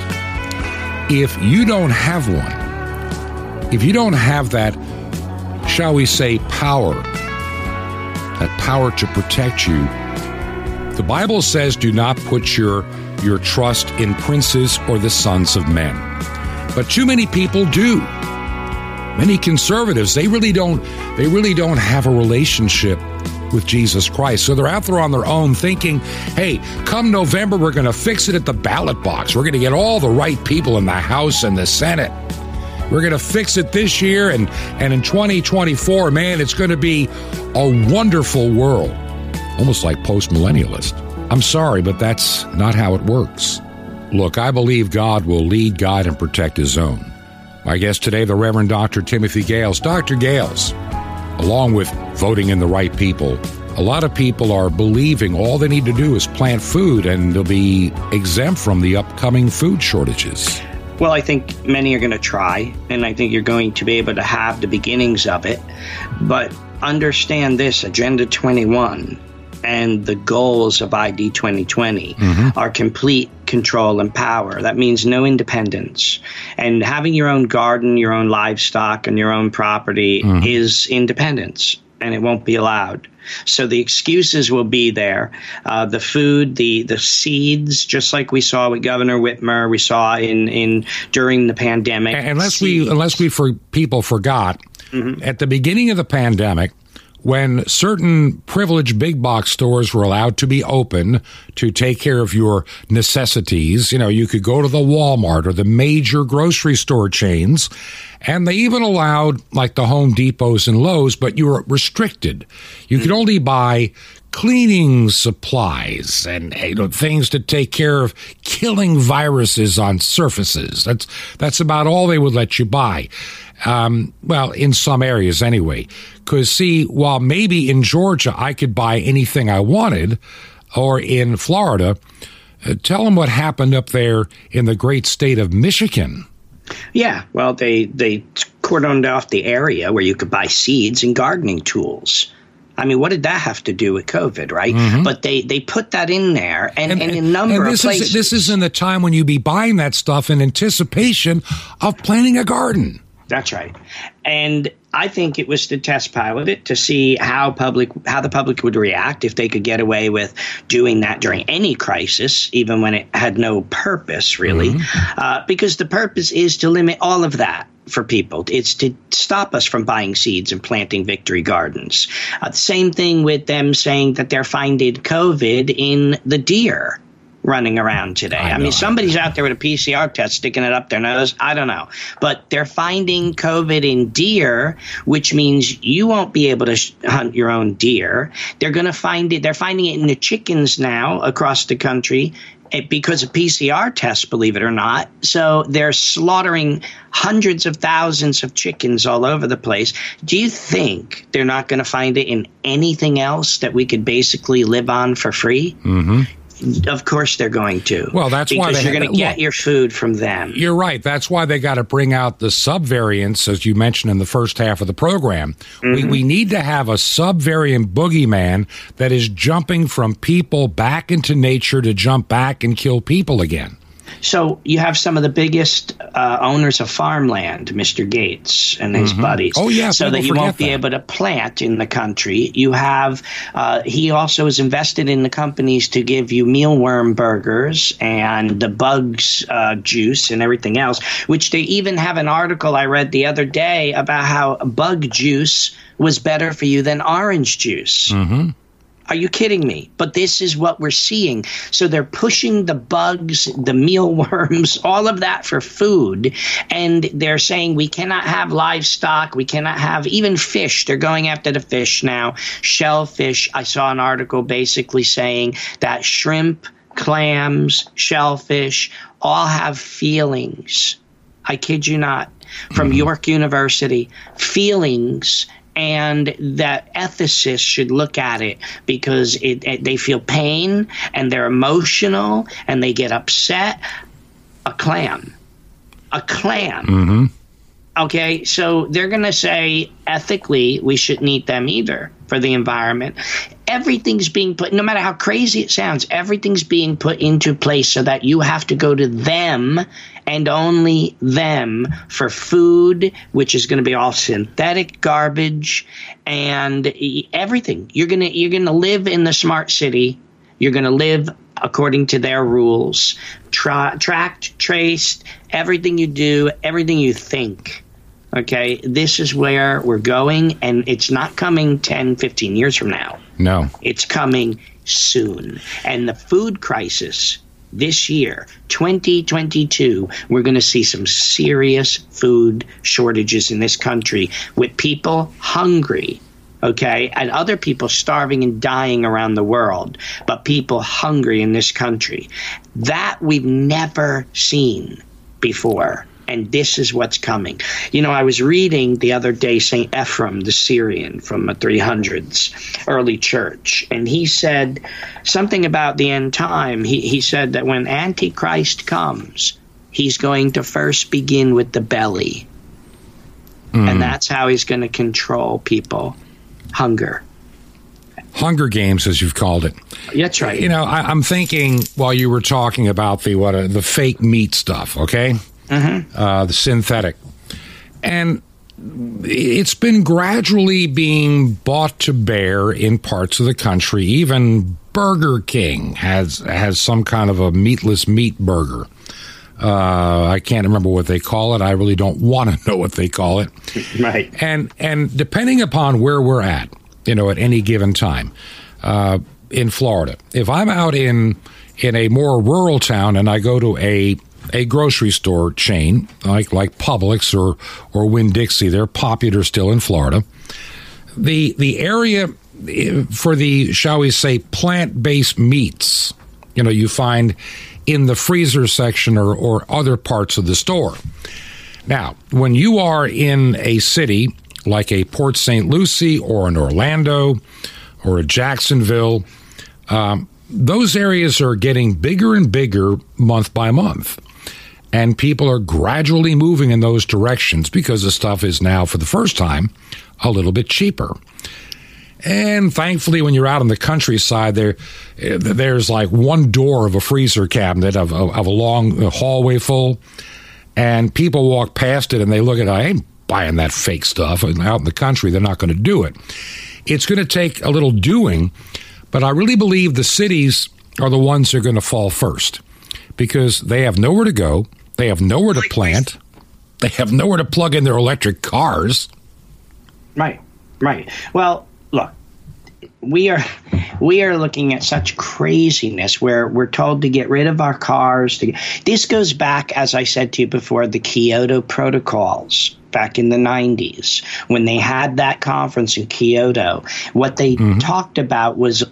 S2: If you don't have one, if you don't have that, shall we say, power, that power to protect you, the Bible says, do not put your, your trust in princes or the sons of men. But too many people do. Many conservatives, they really don't, they really don't have a relationship with Jesus Christ. So they're out there on their own thinking, hey, come November, we're going to fix it at the ballot box. We're going to get all the right people in the House and the Senate. We're going to fix it this year, and, and in 2024, man, it's going to be a wonderful world. Almost like post millennialist. I'm sorry, but that's not how it works. Look, I believe God will lead, guide, and protect His own. My guest today, the Reverend Dr. Timothy Gahles. Dr. Gahles, along with voting in the right people, a lot of people are believing all they need to do is plant food and they'll be exempt from the upcoming food shortages.
S5: Well, I think many are going to try, and I think you're going to be able to have the beginnings of it. But understand this Agenda 21 and the goals of ID 2020 mm-hmm. are complete control and power. That means no independence. And having your own garden, your own livestock, and your own property mm-hmm. is independence, and it won't be allowed. So the excuses will be there. Uh, the food, the the seeds, just like we saw with Governor Whitmer, we saw in in during the pandemic.
S2: Unless seeds. we unless we for people forgot mm-hmm. at the beginning of the pandemic when certain privileged big box stores were allowed to be open to take care of your necessities, you know, you could go to the Walmart or the major grocery store chains, and they even allowed like the Home Depots and Lowe's, but you were restricted. You could hmm. only buy cleaning supplies and you know things to take care of killing viruses on surfaces. That's that's about all they would let you buy. Um, well, in some areas anyway. Because, see, while maybe in Georgia I could buy anything I wanted, or in Florida, uh, tell them what happened up there in the great state of Michigan.
S5: Yeah, well, they they cordoned off the area where you could buy seeds and gardening tools. I mean, what did that have to do with COVID, right? Mm-hmm. But they, they put that in there, and, and, and a number
S2: and this
S5: of places.
S2: Is, this is in the time when you'd be buying that stuff in anticipation of planting a garden.
S5: That's right. And I think it was to test pilot it to see how public how the public would react if they could get away with doing that during any crisis, even when it had no purpose really, mm-hmm. uh, because the purpose is to limit all of that for people. It's to stop us from buying seeds and planting victory gardens. Uh, same thing with them saying that they're finding COVID in the deer running around today. I, I mean, somebody's out there with a PCR test sticking it up their nose. I don't know. But they're finding COVID in deer, which means you won't be able to sh- hunt your own deer. They're going to find it. They're finding it in the chickens now across the country eh, because of PCR tests, believe it or not. So they're slaughtering hundreds of thousands of chickens all over the place. Do you think they're not going to find it in anything else that we could basically live on for free?
S2: Mm-hmm.
S5: Of course, they're going to.
S2: Well, that's
S5: why you're going to get your food from them.
S2: You're right. That's why they got to bring out the subvariants, as you mentioned in the first half of the program. Mm-hmm. We we need to have a subvariant boogeyman that is jumping from people back into nature to jump back and kill people again.
S5: So you have some of the biggest uh, owners of farmland, Mr. Gates and his mm-hmm. buddies.
S2: Oh yeah,
S5: so that you won't be able to plant in the country. You have. Uh, he also is invested in the companies to give you mealworm burgers and the bugs uh, juice and everything else. Which they even have an article I read the other day about how bug juice was better for you than orange juice.
S2: Mm-hmm.
S5: Are you kidding me? But this is what we're seeing. So they're pushing the bugs, the mealworms, all of that for food. And they're saying we cannot have livestock. We cannot have even fish. They're going after the fish now. Shellfish. I saw an article basically saying that shrimp, clams, shellfish all have feelings. I kid you not. From mm-hmm. York University, feelings and that ethicists should look at it because it, it, they feel pain and they're emotional and they get upset. A clam, a clam.
S2: Mm-hmm.
S5: Okay, so they're going to say ethically we shouldn't eat them either for the environment. Everything's being put, no matter how crazy it sounds, everything's being put into place so that you have to go to them and only them for food, which is going to be all synthetic garbage and everything. You're gonna you're gonna live in the smart city. You're gonna live according to their rules, tra- tracked, traced, everything you do, everything you think. Okay, this is where we're going, and it's not coming 10, 15 years from now.
S2: No.
S5: It's coming soon. And the food crisis this year, 2022, we're going to see some serious food shortages in this country with people hungry. Okay, and other people starving and dying around the world, but people hungry in this country. That we've never seen before and this is what's coming. You know, I was reading the other day St. Ephrem, the Syrian from the 300s, early church, and he said something about the end time. He, he said that when Antichrist comes, he's going to first begin with the belly. Mm. And that's how he's going to control people hunger.
S2: Hunger Games, as you've called it.
S5: That's right.
S2: You know, I, am thinking while you were talking about the what uh, the fake meat stuff. Okay, mm-hmm. uh, the synthetic. And it's been gradually being brought to bear in parts of the country. Even Burger King has has some kind of a meatless meat burger. Uh, I can't remember what they call it. I really don't want to know what they call it.
S5: Right.
S2: And and depending upon where we're at, you know, at any given time, uh, in Florida, if I'm out in in a more rural town and I go to a a grocery store chain like like Publix or or Winn Dixie. They're popular still in Florida. The the area eh, for the shall we say plant based meats, you know, you find in the freezer section or, or other parts of the store. Now, when you are in a city like a Port St. Lucie or an Orlando or a Jacksonville, um, those areas are getting bigger and bigger month by month and people are gradually moving in those directions because the stuff is now, for the first time, a little bit cheaper. And thankfully, when you're out in the countryside, there, eh, there's like one door of a freezer cabinet of, of, of a long hallway full, and people walk past it and they look at it. I ain't buying that fake stuff. And out in the country, they're not going to do it. It's going to take a little doing, but I really believe the cities are the ones that are going to fall first because they have nowhere to go. They have nowhere to plant. They have nowhere to plug in their electric cars.
S5: Right, right. Well, look, we are we are looking at such craziness where we're told to get rid of our cars. To, this goes back, as I said to you before, the Kyoto protocols back in the 90s when they had that conference in Kyoto. What they mm-hmm. talked about was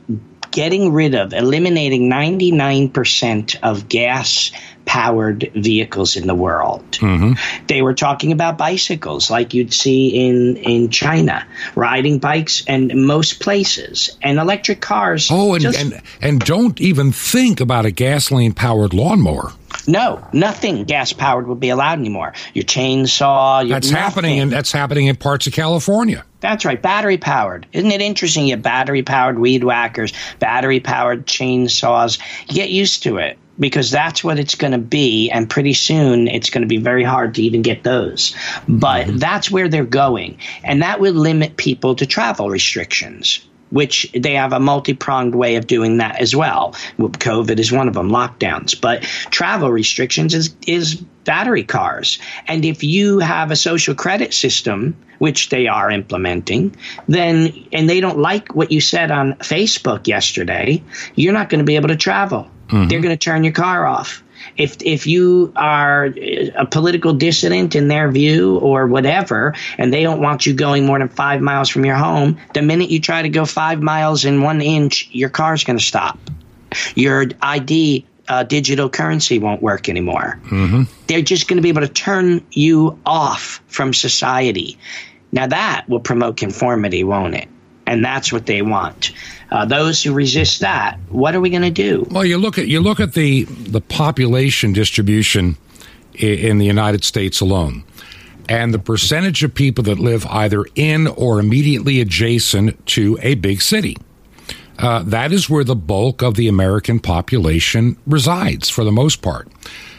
S5: getting rid of, eliminating 99% of gas powered vehicles in the world. Mm-hmm. They were talking about bicycles like you'd see in, in China, riding bikes and most places, and electric cars.
S2: Oh, and, just, and, and don't even think about a gasoline powered lawnmower.
S5: No, nothing gas powered will be allowed anymore. Your chainsaw. Your
S2: that's
S5: nothing.
S2: happening, and that's happening in parts of California.
S5: That's right, battery powered. Isn't it interesting? You battery powered weed whackers, battery powered chainsaws. You get used to it because that's what it's going to be. And pretty soon it's going to be very hard to even get those. But mm-hmm. that's where they're going. And that would limit people to travel restrictions. Which they have a multi pronged way of doing that as well. COVID is one of them, lockdowns. But travel restrictions is, is battery cars. And if you have a social credit system, which they are implementing, then, and they don't like what you said on Facebook yesterday, you're not going to be able to travel mm-hmm. they're going to turn your car off. If if you are a political dissident in their view or whatever, and they don't want you going more than five miles from your home, the minute you try to go five miles in one inch, your car's going to stop. Your ID uh, digital currency won't work anymore. Mm-hmm. They're just going to be able to turn you off from society. Now that will promote conformity, won't it? And that's what they want. Uh, those who resist that, what are we going to do?
S2: Well, you look at you look at the the population distribution in, in the United States alone, and the percentage of people that live either in or immediately adjacent to a big city. Uh, that is where the bulk of the American population resides, for the most part.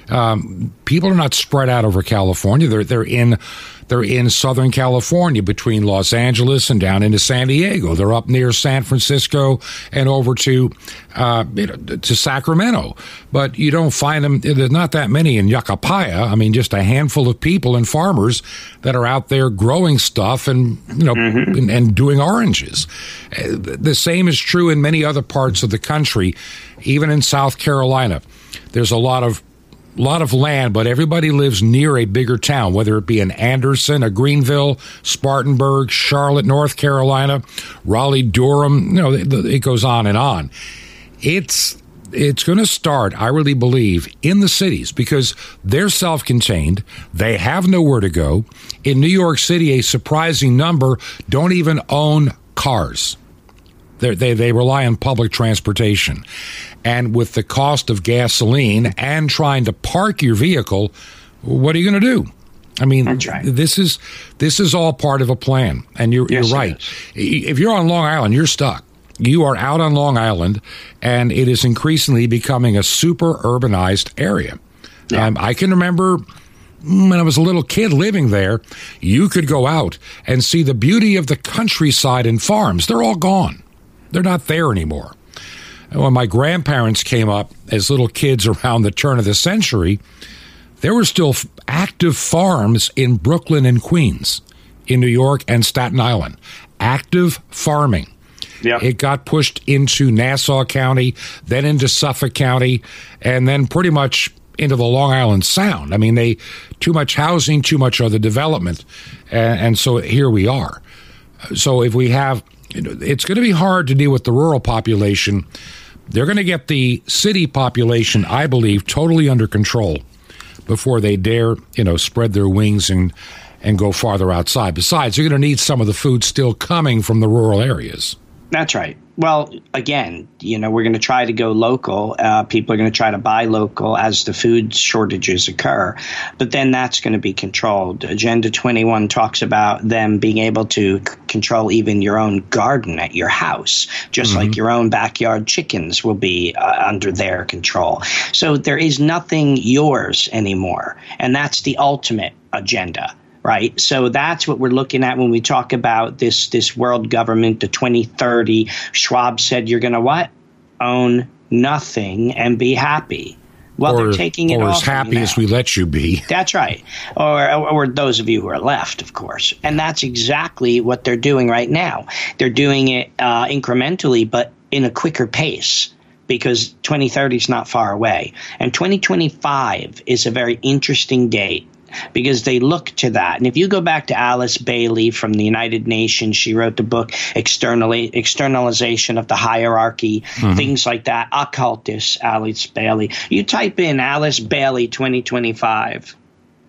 S2: Um, people are not spread out over California. They're they're in they're in Southern California between Los Angeles and down into San Diego. They're up near San Francisco and over to uh, to Sacramento. But you don't find them. There's not that many in Yucaipa. I mean, just a handful of people and farmers that are out there growing stuff and you know mm-hmm. and, and doing oranges. Uh, the same is true in many other parts of the country, even in South Carolina. There's a lot of lot of land, but everybody lives near a bigger town, whether it be in Anderson, a Greenville, Spartanburg, Charlotte, North Carolina, Raleigh, Durham. You know, it goes on and on. It's it's going to start, I really believe, in the cities because they're self contained. They have nowhere to go. In New York City, a surprising number don't even own cars. They're, they they rely on public transportation, and with the cost of gasoline and trying to park your vehicle, what are you going to do? I mean, right. this is this is all part of a plan, and you're, yes, you're right. If you're on Long Island, you're stuck. You are out on Long Island, and it is increasingly becoming a super urbanized area. Yeah. Um, I can remember when I was a little kid living there, you could go out and see the beauty of the countryside and farms. They're all gone. They're not there anymore. When my grandparents came up as little kids around the turn of the century, there were still active farms in Brooklyn and Queens, in New York and Staten Island. Active farming. Yep. It got pushed into Nassau County, then into Suffolk County, and then pretty much into the Long Island Sound. I mean, they too much housing, too much other development, and, and so here we are. So if we have it's going to be hard to deal with the rural population. They're going to get the city population, I believe, totally under control before they dare, you know, spread their wings and and go farther outside. Besides, you're going to need some of the food still coming from the rural areas.
S5: That's right. Well, again, you know, we're going to try to go local. Uh, people are going to try to buy local as the food shortages occur, but then that's going to be controlled. Agenda 21 talks about them being able to c- control even your own garden at your house, just mm-hmm. like your own backyard chickens will be uh, under their control. So there is nothing yours anymore, and that's the ultimate agenda right? So that's what we're looking at when we talk about this this world government, the 2030. Schwab said you're going to what? Own nothing and be happy. Well, or, they're taking it
S2: or as happy as we let you be.
S5: That's right. Or, or those of you who are left, of course. And that's exactly what they're doing right now. They're doing it uh, incrementally, but in a quicker pace because 2030 is not far away. And 2025 is a very interesting date because they look to that. And if you go back to Alice Bailey from the United Nations, she wrote the book Externally, Externalization of the Hierarchy, mm-hmm. things like that. Occultist Alice Bailey. You type in Alice Bailey 2025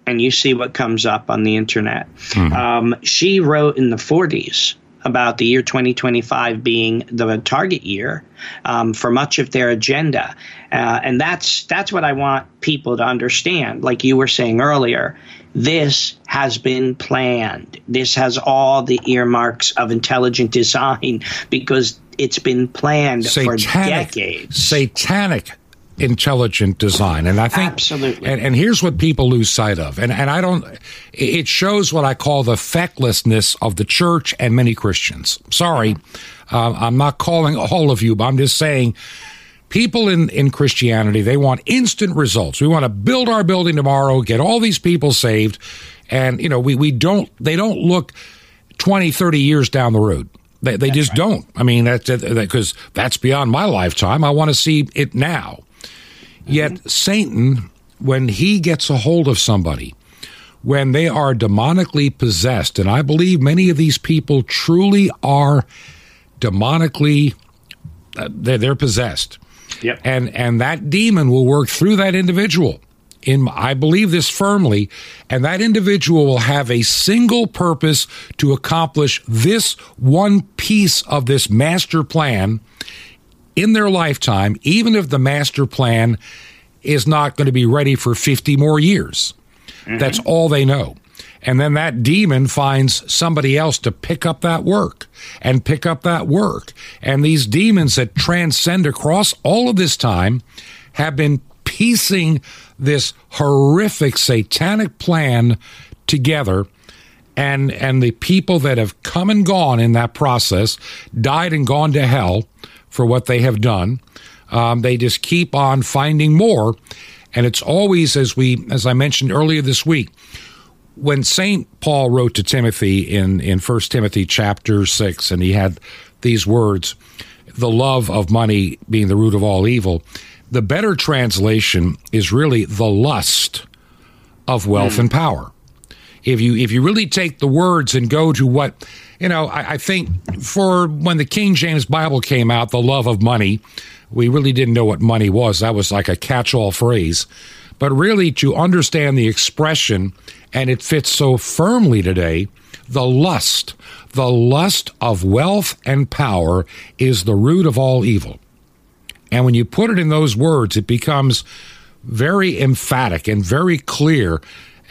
S5: and you see what comes up on the internet. Mm-hmm. Um, she wrote in the 40s about the year 2025 being the target year um, for much of their agenda, uh, and that's that's what I want people to understand. Like you were saying earlier, this has been planned. This has all the earmarks of intelligent design because it's been planned satanic, for decades.
S2: Satanic intelligent design. And I think
S5: absolutely.
S2: And, and, here's what people lose sight of. And and I don't. It shows what I call the fecklessness of the church and many Christians. Sorry, uh, I'm not calling all of you, but I'm just saying. People in, in Christianity, they want instant results. We want to build our building tomorrow, get all these people saved. And, you know, we, we don't, they don't look 20, 30 years down the road. They, they just right. don't. I mean, that's because that, that's beyond my lifetime. I want to see it now. Yet Satan, when he gets a hold of somebody, when they are demonically possessed, and I believe many of these people truly are demonically, uh, they're, they're possessed.
S5: Yep.
S2: And and that demon will work through that individual. In I believe this firmly, and that individual will have a single purpose to accomplish this one piece of this master plan in their lifetime, even if the master plan is not going to be ready for 50 more years. Mm-hmm. That's all they know. And then that demon finds somebody else to pick up that work and pick up that work. And these demons that transcend across all of this time have been piecing this horrific satanic plan together and and the people that have come and gone in that process died and gone to hell for what they have done. Um, they just keep on finding more. And it's always as we as i mentioned earlier this week when saint paul wrote to timothy in in first timothy chapter 6 and he had these words the love of money being the root of all evil. The better translation is really the lust of wealth mm. and power. If you if you really take the words and go to what you know, I, I think for when the King James Bible came out, the love of money, we really didn't know what money was. That was like a catch-all phrase. But really, to understand the expression, and it fits so firmly today, the lust, the lust of wealth and power is the root of all evil. And when you put it in those words, it becomes very emphatic and very clear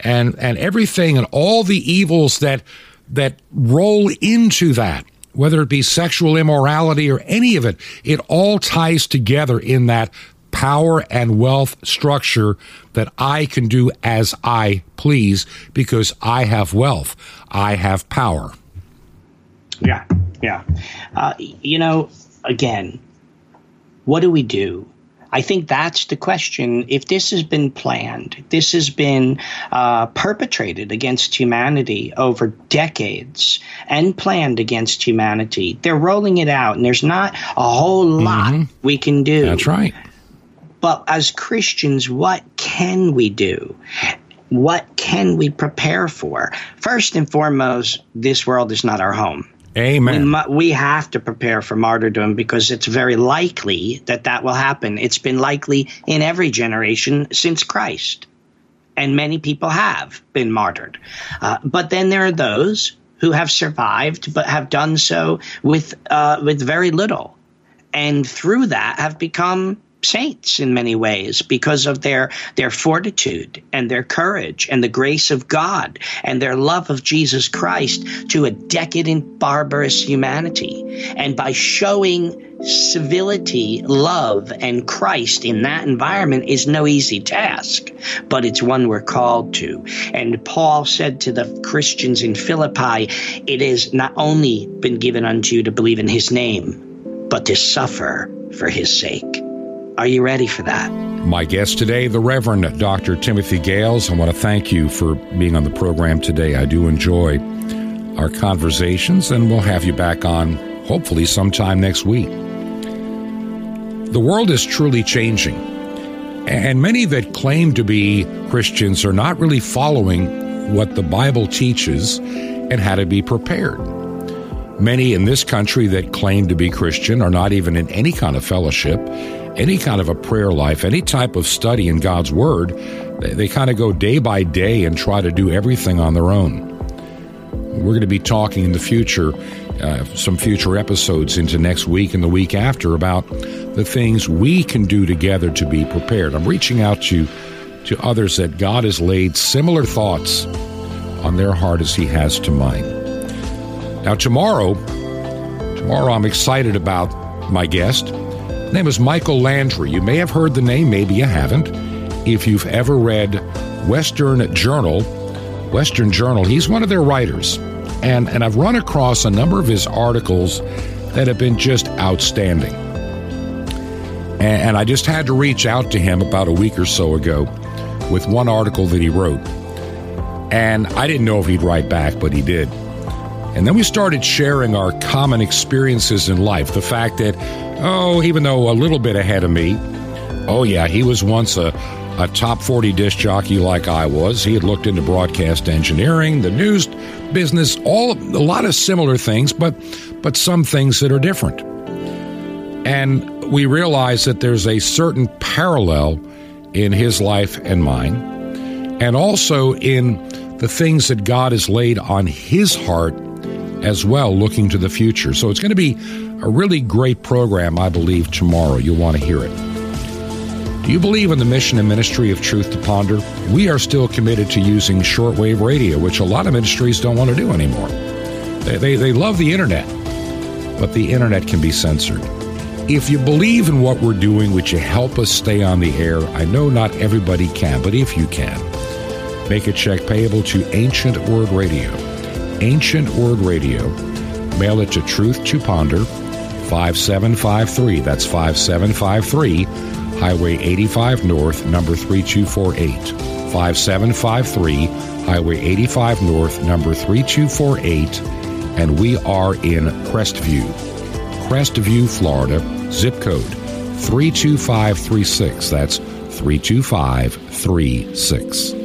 S2: and and everything and all the evils that that roll into that whether it be sexual immorality or any of it it all ties together in that power and wealth structure that I can do as I please because I have wealth. I have power.
S5: Yeah yeah. Uh, you know again what do we do I think that's the question. If this has been planned, this has been uh, perpetrated against humanity over decades and planned against humanity, they're rolling it out, and there's not a whole lot mm-hmm. we can do.
S2: That's right.
S5: But as Christians, what can we do? What can we prepare for? First and foremost, this world is not our home.
S2: Amen.
S5: We, we, have to prepare for martyrdom because it's very likely that that will happen. It's been likely in every generation since Christ, and many people have been martyred. Uh, but then there are those who have survived, but have done so with uh, with very little, and through that have become saints in many ways because of their their fortitude and their courage and the grace of God and their love of Jesus Christ to a decadent barbarous humanity. And by showing civility love and Christ in that environment is no easy task but it's one we're called to. And Paul said to the Christians in Philippi it has not only been given unto you to believe in his name but to suffer for his sake are you ready for that?
S2: My guest today, the Reverend Dr. Timothy Gahles. I want to thank you for being on the program today. I do enjoy our conversations, and we'll have you back on hopefully sometime next week. The world is truly changing, and many that claim to be Christians are not really following what the Bible teaches and how to be prepared. Many in this country that claim to be Christian are not even in any kind of fellowship any kind of a prayer life, any type of study in God's Word, they, they kind of go day by day and try to do everything on their own. We're going to be talking in the future, uh, some future episodes into next week and the week after about the things we can do together to be prepared. I'm reaching out to to others that God has laid similar thoughts on their heart as He has to mine. Now, tomorrow, tomorrow I'm excited about my guest name is Michael Landry. You may have heard the name, maybe you haven't. If you've ever read Western Journal, Western Journal, he's one of their writers. And, and I've run across a number of his articles that have been just outstanding. And, and I just had to reach out to him about a week or so ago with one article that he wrote. And I didn't know if he'd write back, but he did. And then we started sharing our common experiences in life. The fact that Oh, even though a little bit ahead of me. Oh, yeah, he was once a, a top 40 disc jockey like I was. He had looked into broadcast engineering, the news business, all a lot of similar things, but but some things that are different. And we realize that there's a certain parallel in his life and mine, and also in the things that God has laid on his heart as well, looking to the future. So it's going to be a really great program, I believe, tomorrow. You'll want to hear it. Do you believe in the mission and ministry of Truth to Ponder? We are still committed to using shortwave radio, which a lot of ministries don't want to do anymore. They, they, they love the internet, but the internet can be censored. If you believe in what we're doing, would you help us stay on the air? I know not everybody can, but if you can, make a check payable to Ancient Word Radio. Ancient Word Radio. Mail it to Truth to Ponder, 5753. That's 5753, Highway 85 North, number 3248. 5753, Highway 85 North, number 3248. And we are in Crestview. Crestview, Florida, zip code 32536. That's 32536.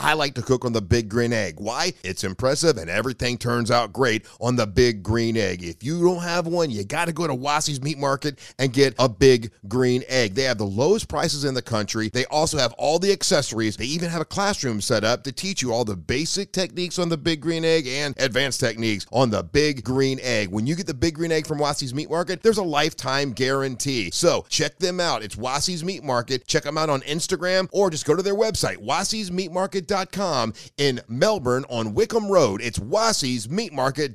S1: I like to cook on the big green egg. Why? It's impressive and everything turns out great on the big green egg. If you don't have one, you got to go to Wassy's Meat Market and get a big green egg. They have the lowest prices in the country. They also have all the accessories. They even have a classroom set up to teach you all the basic techniques on the big green egg and advanced techniques on the big green egg. When you get the big green egg from Wassy's Meat Market, there's a lifetime guarantee. So check them out. It's Wassy's Meat Market. Check them out on Instagram or just go to their website, in Melbourne on Wickham Road. It's wassysmeatmarket.com.